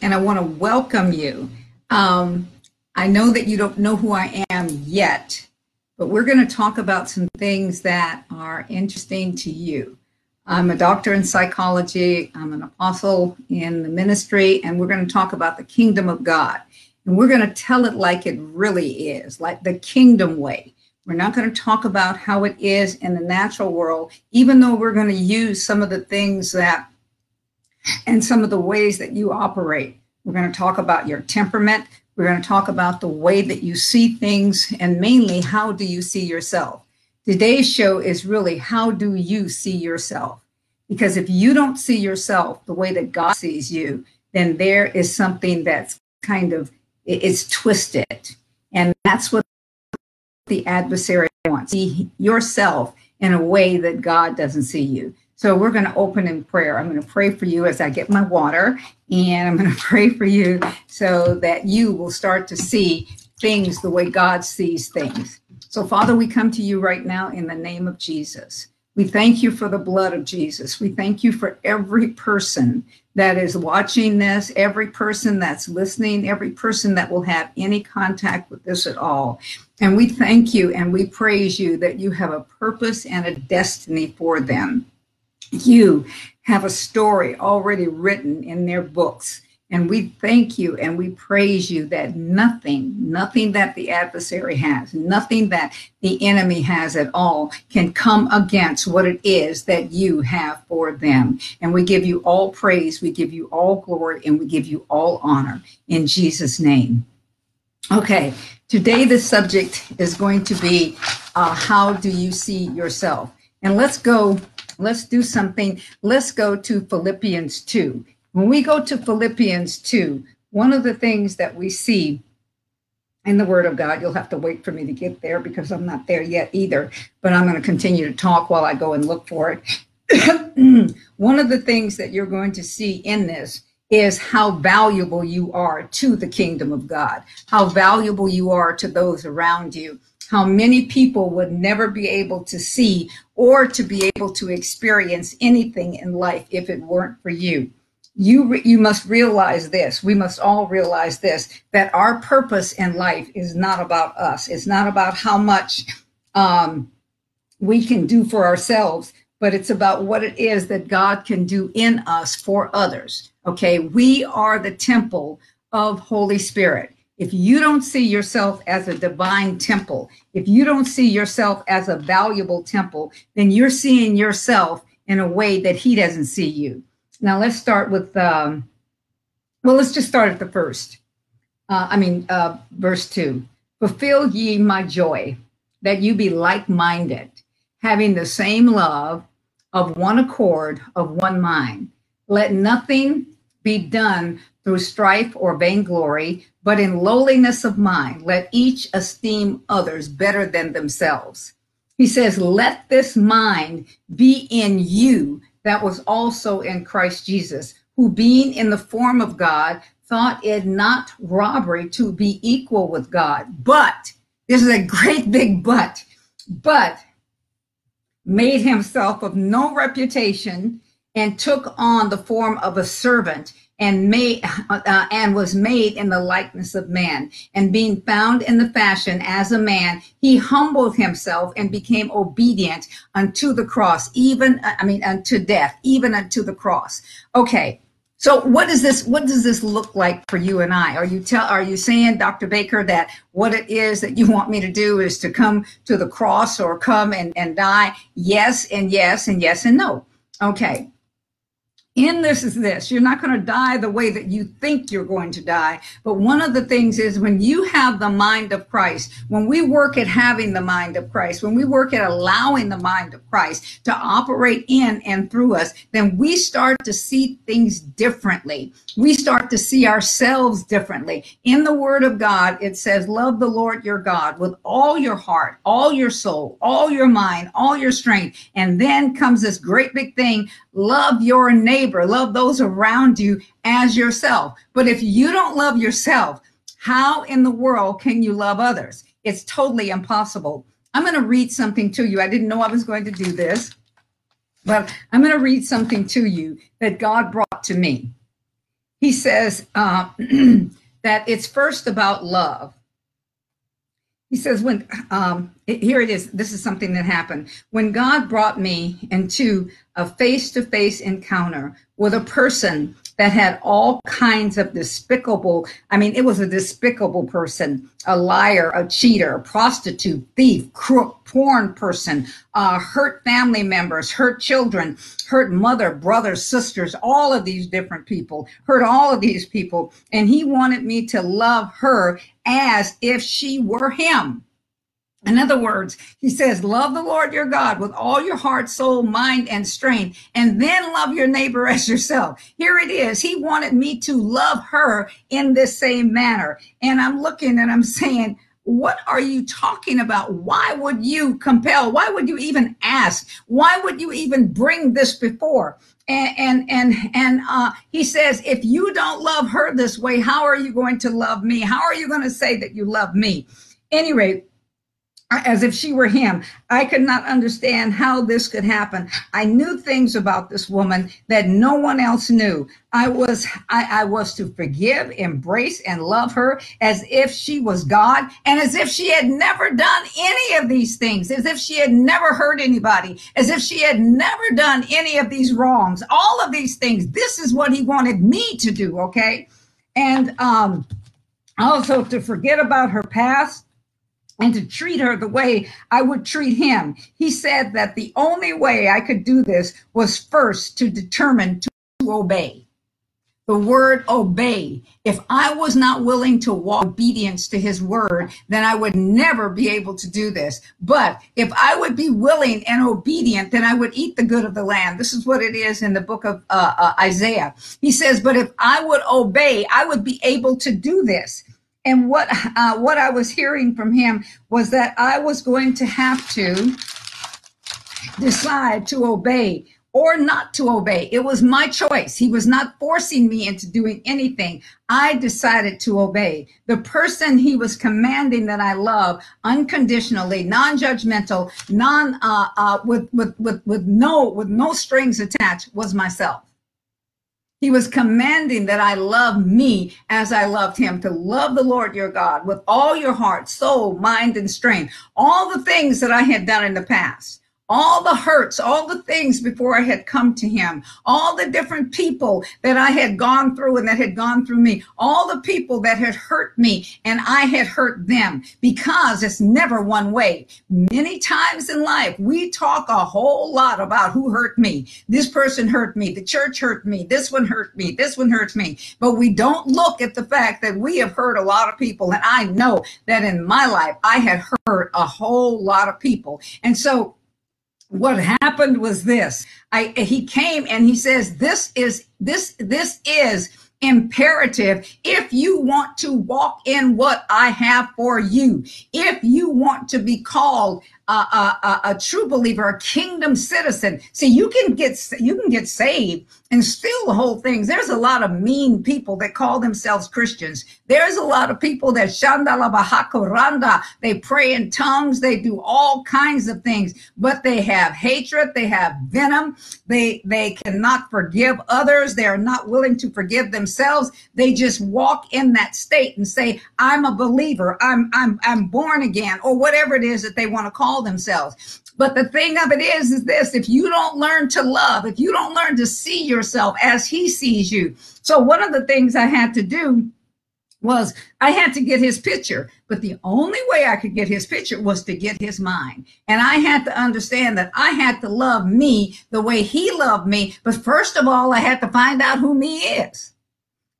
and I want to welcome you. Um, I know that you don't know who I am yet, but we're going to talk about some things that are interesting to you. I'm a doctor in psychology, I'm an apostle in the ministry, and we're going to talk about the kingdom of God. And we're going to tell it like it really is, like the kingdom way. We're not going to talk about how it is in the natural world, even though we're going to use some of the things that and some of the ways that you operate. We're going to talk about your temperament. We're going to talk about the way that you see things and mainly how do you see yourself. Today's show is really how do you see yourself? Because if you don't see yourself the way that God sees you, then there is something that's kind of it's twisted. And that's what the adversary wants. See yourself in a way that God doesn't see you. So we're going to open in prayer. I'm going to pray for you as I get my water, and I'm going to pray for you so that you will start to see things the way God sees things. So, Father, we come to you right now in the name of Jesus. We thank you for the blood of Jesus. We thank you for every person that is watching this, every person that's listening, every person that will have any contact with this at all. And we thank you and we praise you that you have a purpose and a destiny for them you have a story already written in their books. And we thank you and we praise you that nothing, nothing that the adversary has, nothing that the enemy has at all can come against what it is that you have for them. And we give you all praise, we give you all glory, and we give you all honor in Jesus' name. Okay, today the subject is going to be uh, how do you see yourself? And let's go let's do something. Let's go to Philippians 2. When we go to Philippians 2, one of the things that we see in the Word of God, you'll have to wait for me to get there because I'm not there yet either, but I'm going to continue to talk while I go and look for it. one of the things that you're going to see in this is how valuable you are to the kingdom of God, how valuable you are to those around you how many people would never be able to see or to be able to experience anything in life if it weren't for you. You, you must realize this. We must all realize this that our purpose in life is not about us. It's not about how much um, we can do for ourselves, but it's about what it is that God can do in us for others. Okay, we are the temple of Holy Spirit. If you don't see yourself as a divine temple, if you don't see yourself as a valuable temple, then you're seeing yourself in a way that he doesn't see you. Now let's start with, um, well, let's just start at the first. Uh, I mean, uh, verse two. Fulfill ye my joy, that you be like minded, having the same love, of one accord, of one mind. Let nothing be done through strife or vainglory, but in lowliness of mind, let each esteem others better than themselves. He says, Let this mind be in you that was also in Christ Jesus, who being in the form of God, thought it not robbery to be equal with God. But, this is a great big but, but made himself of no reputation and took on the form of a servant and made uh, and was made in the likeness of man. And being found in the fashion as a man he humbled himself and became obedient unto the cross even uh, i mean unto death even unto the cross. Okay so what is this what does this look like for you and i? Are you tell are you saying dr baker that what it is that you want me to do is to come to the cross or come and, and die? Yes and yes and yes and no. Okay in this is this. You're not going to die the way that you think you're going to die. But one of the things is when you have the mind of christ when we work at having the mind of christ when we work at allowing the mind of christ to operate in and through us then we start to see things differently. We start to see ourselves differently. In the word of god it says love the lord your god with all your heart all your soul all your mind all your strength. And then comes this great big thing love your neighbor, love those around you as yourself. But if you don't love yourself, how in the world can you love others? It's totally impossible. I'm going to read something to you. I didn't know I was going to do this, but I'm going to read something to you that God brought to me. he says uh, that it's first about love. He says, when, um, here it is, this is something that happened. When God brought me into a face to face encounter with a person that had all kinds of despicable, I mean, it was a despicable person, a liar, a cheater, a prostitute, thief, crook, porn person, uh, hurt family members, hurt children, hurt mother, brothers, sisters, all of these different people, hurt all of these people. And he wanted me to love her as if she were him. In other words, he says, love the Lord your God with all your heart, soul, mind, and strength, and then love your neighbor as yourself. Here it is. He wanted me to love her in this same manner. And I'm looking and I'm saying, what are you talking about? Why would you compel? Why would you even ask? Why would you even bring this before? And and and, and uh, he says, if you don't love her this way, how are you going to love me? How are you going to say that you love me? Anyway, as if she were him. I could not understand how this could happen. I knew things about this woman that no one else knew. I was I, I, was to forgive, embrace, and love her as if she was God, and as if she had never done any of these things, as if she had never hurt anybody, as if she had never done any of these wrongs. All of these things. This is what he wanted me to do. Okay, and um, also to forget about her past and to treat her the way I would treat him. He said that the only way I could do this was first to determine to obey. The word obey. If I was not willing to walk obedience to his word, then I would never be able to do this. But if I would be willing and obedient, then I would eat the good of the land. This is what it is in the book of uh, uh, Isaiah. He says, but if I would obey, I would be able to do this and what uh, what I was hearing from him was that I was going to have to decide to obey or not to obey. It was my choice. He was not forcing me into doing anything. I decided to obey. The person he was commanding that I love unconditionally, non-judgmental, non uh, uh, with with with with no with no strings attached was myself. He was commanding that I love me as I loved him, to love the Lord your God with all your heart, soul, mind, and strength. All the things that I had done in the past all the hurts, all the things before I had come to him, all the different people that I had gone through and that had gone through me, all the people that had hurt me and I had hurt them because it's never one way. Many times in life, we talk a whole lot about who hurt me. This person hurt me. The church hurt me. This one hurt me. This one hurts me. But we don't look at the fact that we have hurt a lot of people. And I know that in my life, I had hurt a whole lot of people. And so what happened was this. I he came and he says this is this this is imperative if you want to walk in what i have for you. If you want to be called a, a, a, true believer, a kingdom citizen. See, you can get you can get saved and still hold things. There's a lot of mean people that call themselves Christians. There's a lot of people that shandala bahakuranda. They pray in tongues. They do all kinds of things, but they have hatred. They have venom. They they cannot forgive others. They are not willing to forgive themselves. They just walk in that state and say, "I'm a believer. I'm I'm I'm born again," or whatever it is that they want to call themselves. But the thing of it is, is this if you don't learn to love, if you don't learn to see yourself as he sees you. So, one of the things I had to do was I had to get his picture, but the only way I could get his picture was to get his mind. And I had to understand that I had to love me the way he loved me. But first of all, I had to find out who me is.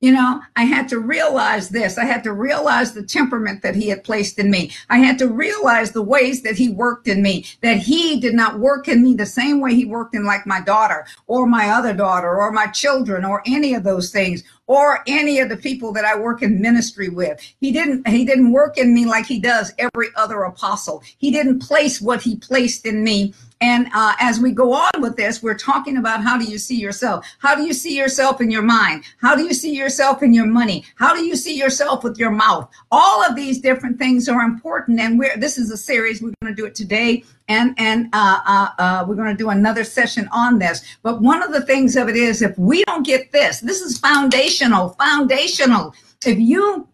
You know, I had to realize this. I had to realize the temperament that he had placed in me. I had to realize the ways that he worked in me, that he did not work in me the same way he worked in like my daughter or my other daughter or my children or any of those things or any of the people that I work in ministry with. He didn't he didn't work in me like he does every other apostle. He didn't place what he placed in me and uh, as we go on with this, we're talking about how do you see yourself? How do you see yourself in your mind? How do you see yourself in your money? How do you see yourself with your mouth? All of these different things are important. And we're, this is a series, we're going to do it today and and uh, uh, uh, we're going to do another session on this. But one of the things of it is, if we don't get this, this is foundational, foundational. If you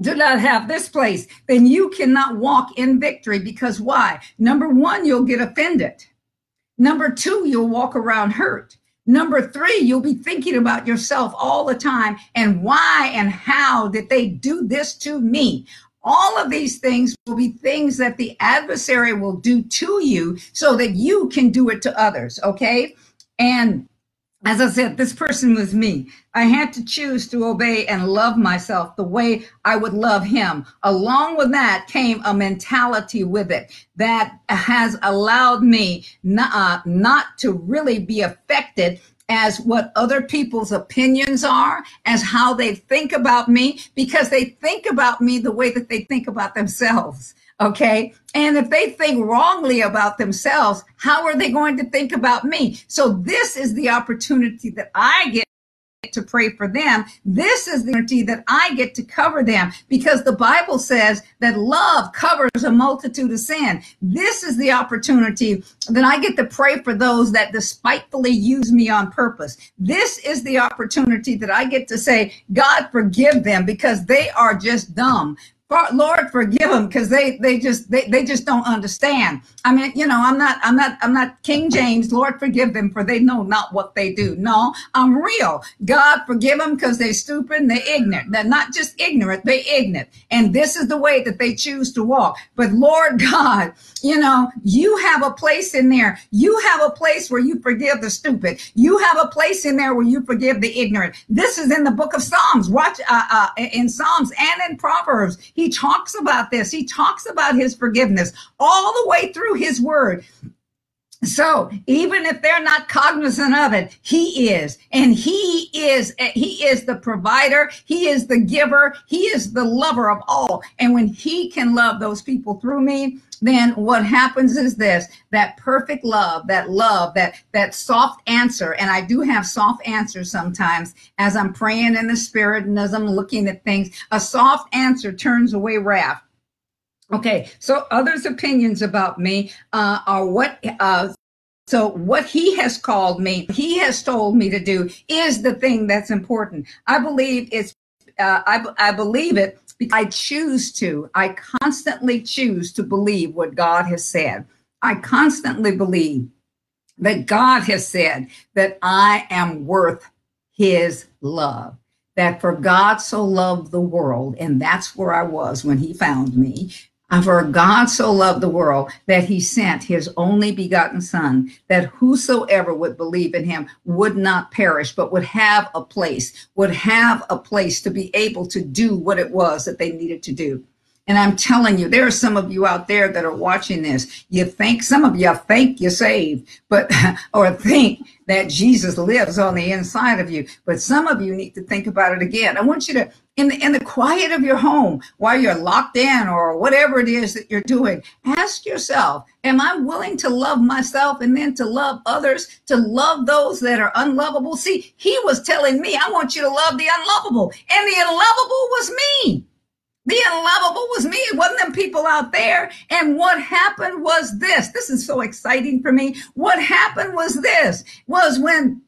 do not have this place, then you cannot walk in victory because why? Number one, you'll get offended. Number two, you'll walk around hurt. Number three, you'll be thinking about yourself all the time and why and how did they do this to me? All of these things will be things that the adversary will do to you so that you can do it to others. Okay. And as I said, this person was me. I had to choose to obey and love myself the way I would love him. Along with that came a mentality with it that has allowed me not, uh, not to really be affected as what other people's opinions are, as how they think about me, because they think about me the way that they think about themselves. Okay. And if they think wrongly about themselves, how are they going to think about me? So this is the opportunity that I get to pray for them. This is the opportunity that I get to cover them because the Bible says that love covers a multitude of sin. This is the opportunity that I get to pray for those that despitefully use me on purpose. This is the opportunity that I get to say, God, forgive them because they are just dumb. Lord, forgive them because they they just they, they just don't understand. I mean, you know, I'm not I'm not I'm not King James. Lord, forgive them for they know not what they do. No, I'm real. God, forgive them because they're stupid and they're ignorant. They're not just ignorant, they're ignorant. And this is the way that they choose to walk. But Lord God, you know, you have a place in there. You have a place where you forgive the stupid. You have a place in there where you forgive the ignorant. This is in the book of Psalms. Watch uh, uh, in Psalms and in Proverbs. He talks about this. He talks about his forgiveness all the way through his word. So even if they're not cognizant of it, he is. And he is, eh, he is the provider. He is the giver. He is the lover of all. And when he can love those people through me, then what happens is this, that perfect love, that love, that, that soft answer. And I do have soft answers sometimes as I'm praying in the spirit and as I'm looking at things, a soft answer turns away wrath. Okay, so others' opinions about me uh, are what. Uh, so what he has called me, he has told me to do, is the thing that's important. I believe it's. Uh, I, I believe it I choose to. I constantly choose to believe what God has said. I constantly believe that God has said that I am worth his love. That for God so loved the world, and that's where I was when he found me, for God so loved the world that he sent his only begotten Son, that whosoever would believe in him would not perish, but would have a place, would have a place to be able to do what it was that they needed to do. And I'm telling you, there are some of you out there that are watching this. You think, some of you think you're saved, but, or think that Jesus lives on the inside of you. But some of you need to think about it again. I want you to, in the, in the quiet of your home, while you're locked in or whatever it is that you're doing, ask yourself, am I willing to love myself and then to love others, to love those that are unlovable? See, he was telling me, I want you to love the unlovable and the unlovable was me. The unlovable was me. It wasn't them people out there. And what happened was this. This is so exciting for me. What happened was this was when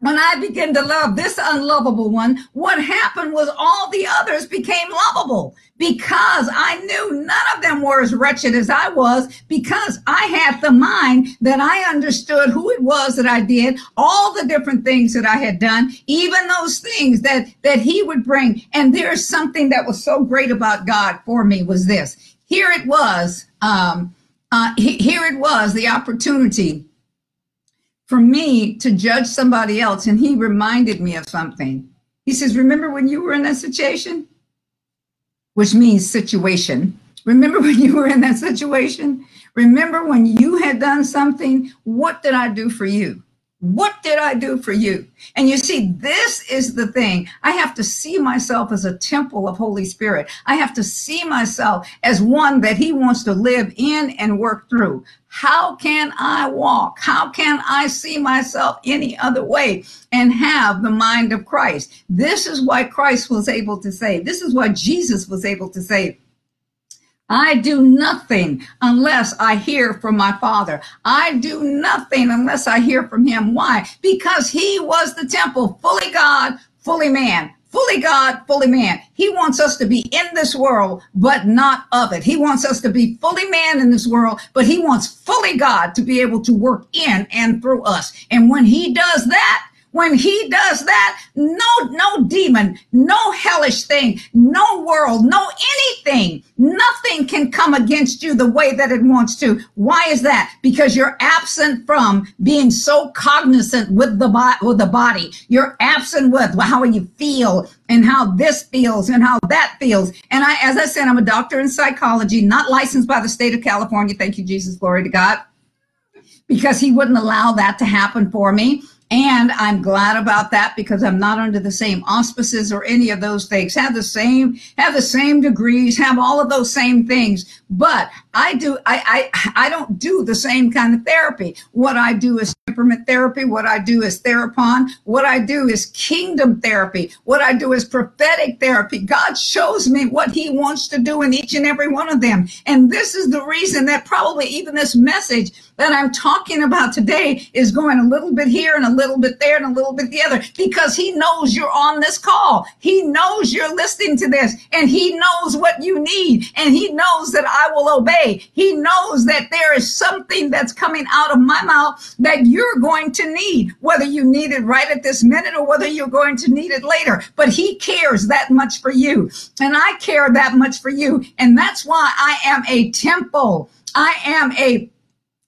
when I began to love this unlovable one, what happened was all the others became lovable because I knew none of them were as wretched as I was because I had the mind that I understood who it was that I did, all the different things that I had done, even those things that, that he would bring. And there's something that was so great about God for me was this. Here it was, um, uh, here it was, the opportunity for me to judge somebody else. And he reminded me of something. He says, Remember when you were in that situation? Which means situation. Remember when you were in that situation? Remember when you had done something? What did I do for you? What did I do for you? And you see, this is the thing. I have to see myself as a temple of Holy Spirit. I have to see myself as one that He wants to live in and work through. How can I walk? How can I see myself any other way and have the mind of Christ? This is why Christ was able to say, this is why Jesus was able to say, I do nothing unless I hear from my father. I do nothing unless I hear from him. Why? Because he was the temple, fully God, fully man fully God, fully man. He wants us to be in this world, but not of it. He wants us to be fully man in this world, but he wants fully God to be able to work in and through us. And when he does that, when he does that, no, no demon, no hellish thing, no world, no anything, nothing can come against you the way that it wants to. Why is that? Because you're absent from being so cognizant with the body, with the body. You're absent with how you feel and how this feels and how that feels. And I, as I said, I'm a doctor in psychology, not licensed by the state of California. Thank you, Jesus. Glory to God because he wouldn't allow that to happen for me. And I'm glad about that because I'm not under the same auspices or any of those things. Have the same, have the same degrees, have all of those same things. But I do, I, I, I don't do the same kind of therapy. What I do is temperament therapy. What I do is therapon. What I do is kingdom therapy. What I do is prophetic therapy. God shows me what he wants to do in each and every one of them. And this is the reason that probably even this message that I'm talking about today is going a little bit here and a little bit there and a little bit the other because he knows you're on this call. He knows you're listening to this and he knows what you need and he knows that I will obey. He knows that there is something that's coming out of my mouth that you're going to need, whether you need it right at this minute or whether you're going to need it later. But he cares that much for you and I care that much for you. And that's why I am a temple. I am a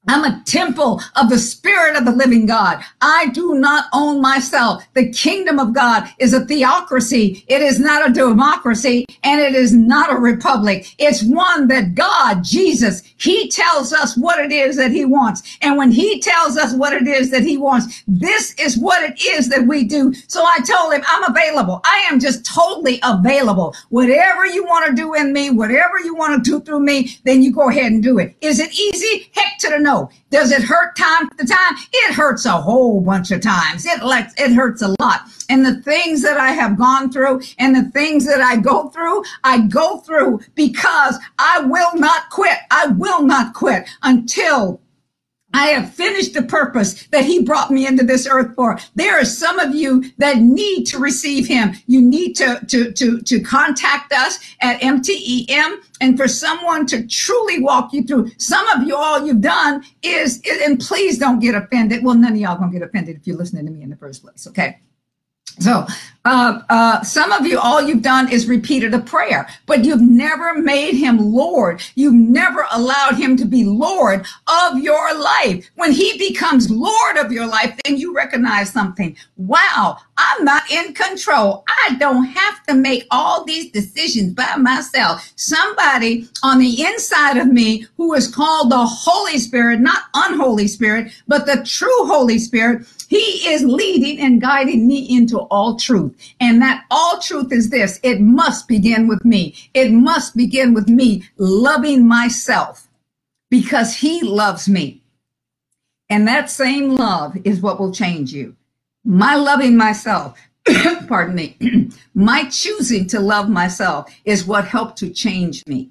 I'm a temple of the spirit of the living God. I do not own myself. The kingdom of God is a theocracy. It is not a democracy and it is not a republic. It's one that God, Jesus, he tells us what it is that he wants. And when he tells us what it is that he wants, this is what it is that we do. So I told him, I'm available. I am just totally available. Whatever you want to do in me, whatever you want to do through me, then you go ahead and do it. Is it easy? Heck to the no. Does it hurt time to time? It hurts a whole bunch of times. It like it hurts a lot. And the things that I have gone through and the things that I go through, I go through because I will not quit. I will not quit until I have finished the purpose that he brought me into this earth for. There are some of you that need to receive him. You need to, to, to, to contact us at MTEM and for someone to truly walk you through. Some of you, all you've done is, and please don't get offended. Well, none of y'all gonna get offended if you're listening to me in the first place. Okay. So, uh, uh, some of you, all you've done is repeated a prayer, but you've never made him Lord. You've never allowed him to be Lord of your life. When he becomes Lord of your life, then you recognize something. Wow, I'm not in control. I don't have to make all these decisions by myself. Somebody on the inside of me who is called the Holy Spirit, not unholy spirit, but the true Holy Spirit he is leading and guiding me into all truth. And that all truth is this. It must begin with me. It must begin with me loving myself because he loves me. And that same love is what will change you. My loving myself, pardon me, my choosing to love myself is what helped to change me.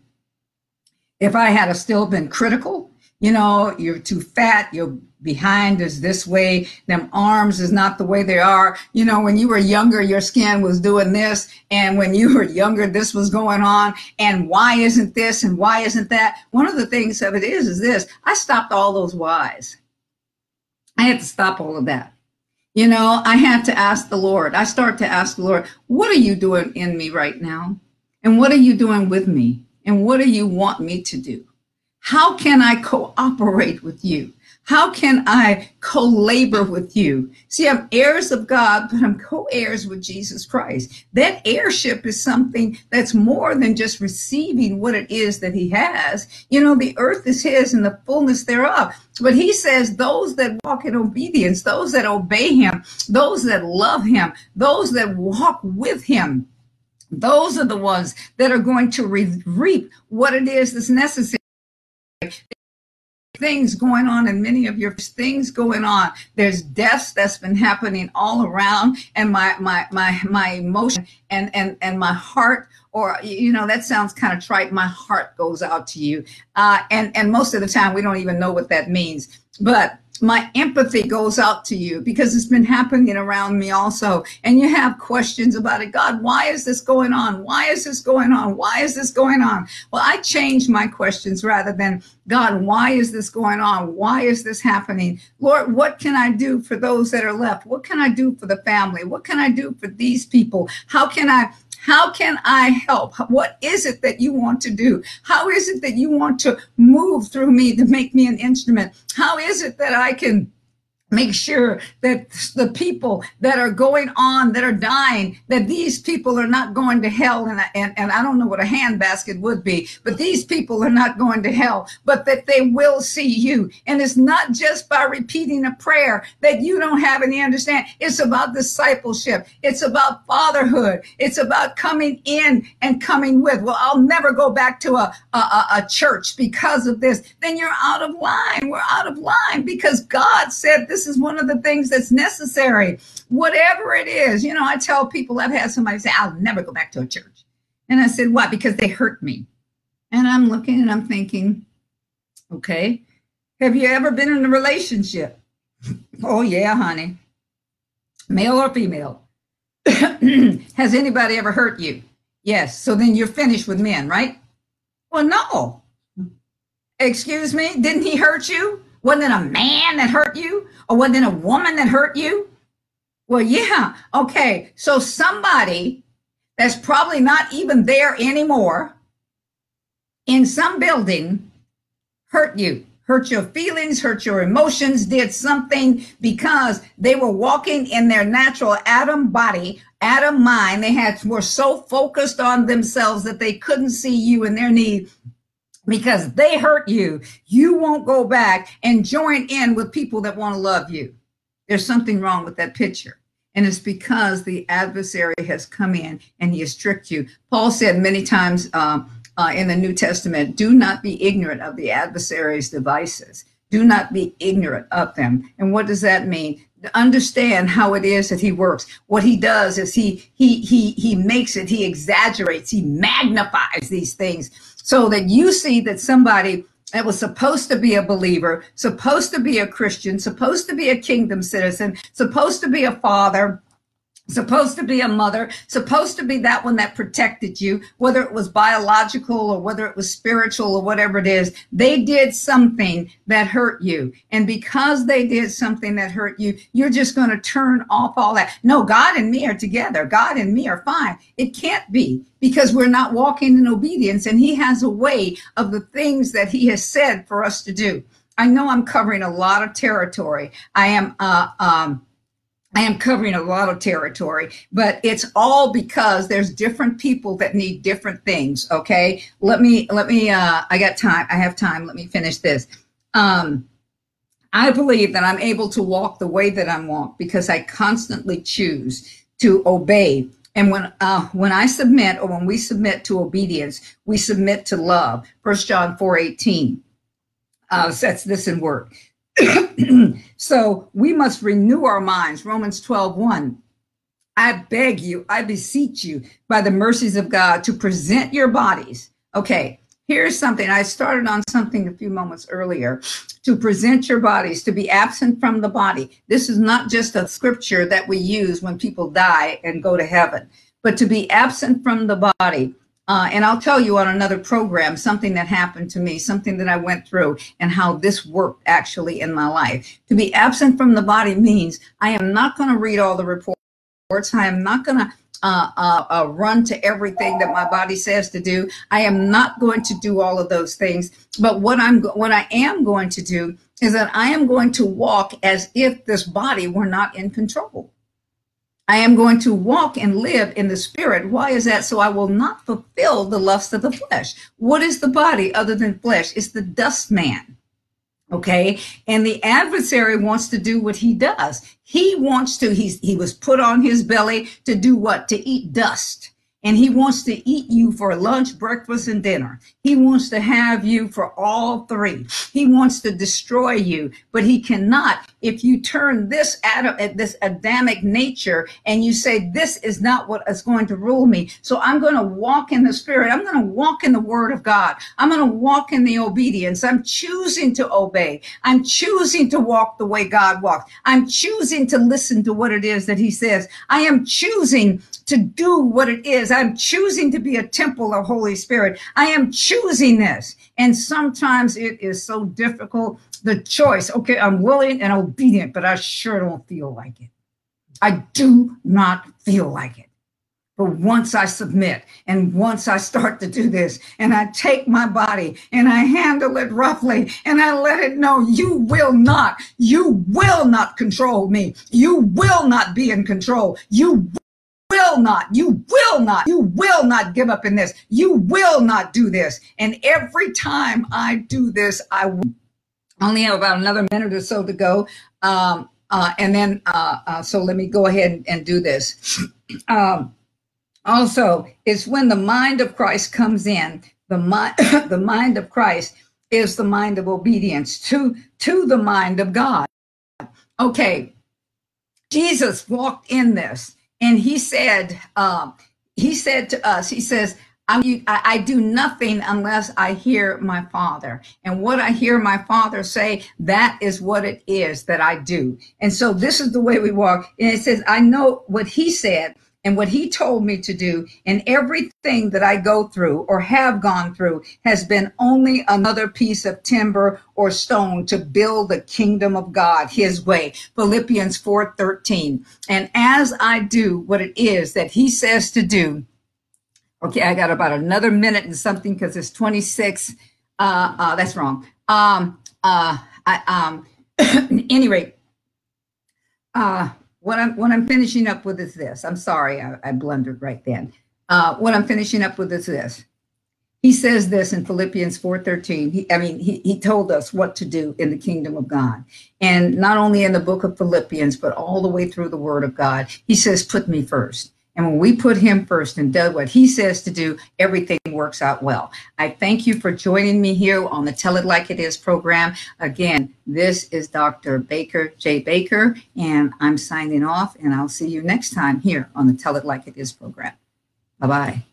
If I had still been critical, you know, you're too fat, you're behind is this way, them arms is not the way they are. You know, when you were younger, your skin was doing this, and when you were younger, this was going on, and why isn't this and why isn't that? One of the things of it is, is this I stopped all those whys. I had to stop all of that. You know, I had to ask the Lord. I start to ask the Lord, what are you doing in me right now? And what are you doing with me? And what do you want me to do? How can I cooperate with you? How can I co labor with you? See, I'm heirs of God, but I'm co heirs with Jesus Christ. That heirship is something that's more than just receiving what it is that He has. You know, the earth is His and the fullness thereof. But He says, those that walk in obedience, those that obey Him, those that love Him, those that walk with Him, those are the ones that are going to re- reap what it is that's necessary things going on and many of your things going on. There's deaths that's been happening all around and my, my, my, my emotion and, and, and my heart or you know that sounds kind of trite. My heart goes out to you. Uh, and and most of the time we don't even know what that means. But my empathy goes out to you because it's been happening around me also. And you have questions about it. God, why is this going on? Why is this going on? Why is this going on? Well, I change my questions rather than, God, why is this going on? Why is this happening? Lord, what can I do for those that are left? What can I do for the family? What can I do for these people? How can I how can I help? What is it that you want to do? How is it that you want to move through me to make me an instrument? How is it that I can make sure that the people that are going on that are dying that these people are not going to hell. And, and, and i don't know what a handbasket would be but these people are not going to hell but that they will see you. And it's not just by repeating a prayer that you don't have any understanding it's about discipleship. It's about fatherhood. It's about coming in and coming with. Well i'll never go back to a, a, a church because of this. Then you're out of line. We're out of line because god said this this is one of the things that's necessary. Whatever it is, you know, I tell people I've had somebody say, I'll never go back to a church. And I said, Why? Because they hurt me. And I'm looking and I'm thinking, okay, have you ever been in a relationship? oh, yeah, honey. Male or female? Has anybody ever hurt you? Yes. So then you're finished with men, right? Well, no. Excuse me? Didn't he hurt you? Wasn't it a man that hurt you? Or wasn't it a woman that hurt you? Well, yeah. Okay. So somebody that's probably not even there anymore in some building hurt you, hurt your feelings, hurt your emotions, did something because they were walking in their natural Adam body, Adam mind. They had were so focused on themselves that they couldn't see you and their need because they hurt you, you won't go back and join in with people that want to love you. There's something wrong with that picture. And it's because the adversary has come in and he has tricked you. Paul said many times um, uh, in the New Testament do not be ignorant of the adversary's devices. Do not be ignorant of them. And what does that mean? understand how it is that he works what he does is he he he he makes it he exaggerates he magnifies these things so that you see that somebody that was supposed to be a believer, supposed to be a Christian, supposed to be a kingdom citizen, supposed to be a father, supposed to be a mother, supposed to be that one that protected you, whether it was biological or whether it was spiritual or whatever it is, they did something that hurt you. And because they did something that hurt you, you're just going to turn off all that. No, God and me are together. God and me are fine. It can't be because we're not walking in obedience and he has a way of the things that he has said for us to do. I know I'm covering a lot of territory. I am, uh, um, I am covering a lot of territory, but it's all because there's different people that need different things. Okay. Let me, let me, uh, I got time. I have time. Let me finish this. Um, I believe that I'm able to walk the way that I'm walk because I constantly choose to obey. And when, uh, when I submit or when we submit to obedience, we submit to love. First John 4, 18 uh, sets this in work. so we must renew our minds. Romans 12, 1. I beg you, I beseech you, by the mercies of God, to present your bodies. Okay, here's something. I started on something a few moments earlier to present your bodies, to be absent from the body. This is not just a scripture that we use when people die and go to heaven, but to be absent from the body. Uh, and I'll tell you on another program something that happened to me, something that I went through, and how this worked actually in my life. To be absent from the body means I am not going to read all the reports. I am not going to uh, uh, uh, run to everything that my body says to do. I am not going to do all of those things. But what I'm what I am going to do is that I am going to walk as if this body were not in control. I am going to walk and live in the spirit. Why is that? So I will not fulfill the lust of the flesh. What is the body other than flesh? It's the dust man. Okay. And the adversary wants to do what he does. He wants to, he's, he was put on his belly to do what? To eat dust. and he wants to eat you for lunch, breakfast, and dinner. He wants to have you for all three. He wants to destroy you, but he cannot if you turn this Adam, eh, this Adamic nature and you say, this is not what is going to rule me. So I'm going to walk in the spirit. I'm going to walk in the word of God. I'm going to walk in the obedience. I'm choosing to obey. I'm choosing to walk the way God walks. I'm choosing to listen to what it is that he says. I am choosing to do what it is. I'm choosing to be a temple of Holy Spirit. I am choosing this. And sometimes it is so difficult. The choice, okay, I'm willing and obedient, but I sure don't feel like it. I do not feel like it. But once I submit and once I start to do this and I take my body and I handle it roughly and I let it know you will not, you will not control me. You will not be in control. You will not, you will not, you will not give up in this. You will not do this. And every time I do this, I only have about another minute or so to go. Um, uh, and then, uh, uh, so let me go ahead and, and do this. Um, also, it's when the mind of Christ comes in, the mind, the mind of Christ is the mind of obedience to, to the mind of God. Okay, Jesus walked in this and he said, um, he said to us, he says, I, I do nothing unless I hear my father. And what I hear my father say, that is what it is that I do. And so this is the way we walk. And it says, I know what he said and what he told me to do and everything that I go through or have gone through has been only another piece of timber or stone to build the kingdom of God his way. Philippians 4:13. And as I do what it is that he says to do, okay, I got about another minute and something because it's 26. Uh, uh, that's wrong. Um, uh, I, um, any rate, uh, what I'm what I'm finishing up with is this. I'm sorry, I, I blundered right then. Uh, what I'm finishing up with is this. He says this in Philippians 4:13. He, I mean, he, he told us what to do in the kingdom of God. And not only in the book of Philippians, but all the way through the word of God. He says, put me first. And when we put him first and do what he says to do, everything works out well. I thank you for joining me here on the Tell It Like It Is program. Again, this is Dr. Baker J. Baker, and I'm signing off, and I'll see you next time here on the Tell It Like It Is program. Bye bye.